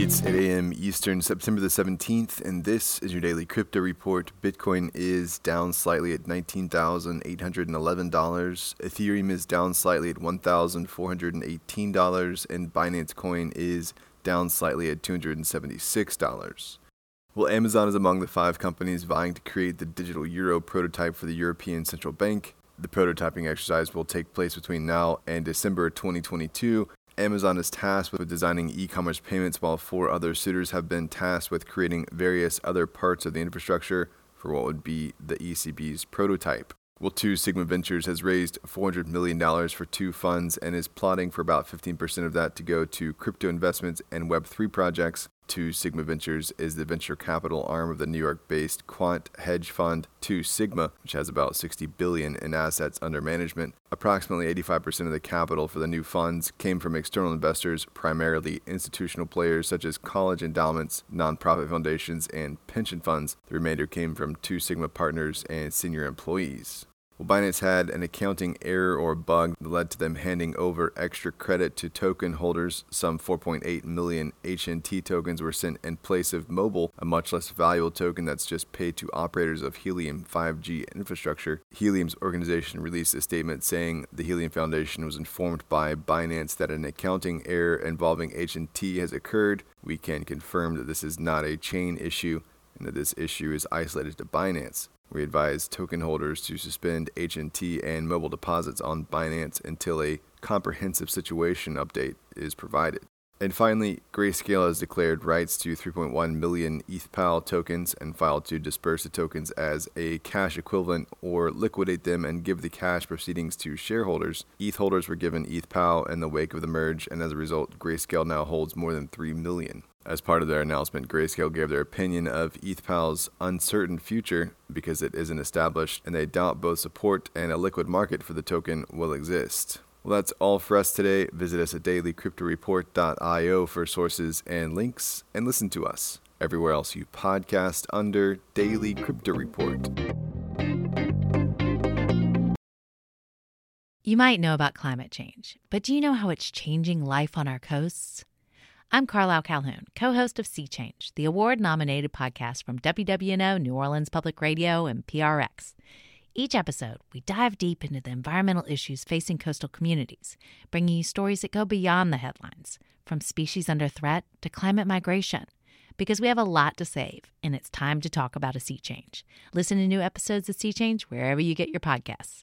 It's 8 a.m. Eastern, September the 17th, and this is your daily crypto report. Bitcoin is down slightly at $19,811. Ethereum is down slightly at $1,418, and Binance Coin is down slightly at $276. Well, Amazon is among the five companies vying to create the digital euro prototype for the European Central Bank. The prototyping exercise will take place between now and December 2022 Amazon is tasked with designing e commerce payments, while four other suitors have been tasked with creating various other parts of the infrastructure for what would be the ECB's prototype. Well, Two Sigma Ventures has raised $400 million for two funds and is plotting for about 15% of that to go to crypto investments and Web3 projects. Two Sigma Ventures is the venture capital arm of the New York-based quant hedge fund Two Sigma, which has about 60 billion in assets under management. Approximately 85% of the capital for the new funds came from external investors, primarily institutional players such as college endowments, nonprofit foundations, and pension funds. The remainder came from Two Sigma partners and senior employees. Well, Binance had an accounting error or bug that led to them handing over extra credit to token holders. Some 4.8 million HNT tokens were sent in place of Mobile, a much less valuable token that's just paid to operators of Helium 5G infrastructure. Helium's organization released a statement saying the Helium Foundation was informed by Binance that an accounting error involving HNT has occurred. We can confirm that this is not a chain issue and that this issue is isolated to Binance. We advise token holders to suspend HNT and mobile deposits on Binance until a comprehensive situation update is provided. And finally, Grayscale has declared rights to 3.1 million ETHPoW tokens and filed to disperse the tokens as a cash equivalent or liquidate them and give the cash proceedings to shareholders. ETH holders were given ETHPoW in the wake of the merge, and as a result, Grayscale now holds more than 3 million. As part of their announcement, Grayscale gave their opinion of ETHPoW's uncertain future because it isn't established, and they doubt both support and a liquid market for the token will exist. Well, that's all for us today. Visit us at dailycryptoreport.io for sources and links, and listen to us everywhere else you podcast under Daily Crypto Report. You might know about climate change, but do you know how it's changing life on our coasts? I'm Carlisle Calhoun, co host of Sea Change, the award nominated podcast from WWNO, New Orleans Public Radio, and PRX. Each episode, we dive deep into the environmental issues facing coastal communities, bringing you stories that go beyond the headlines, from species under threat to climate migration. Because we have a lot to save, and it's time to talk about a sea change. Listen to new episodes of Sea Change wherever you get your podcasts.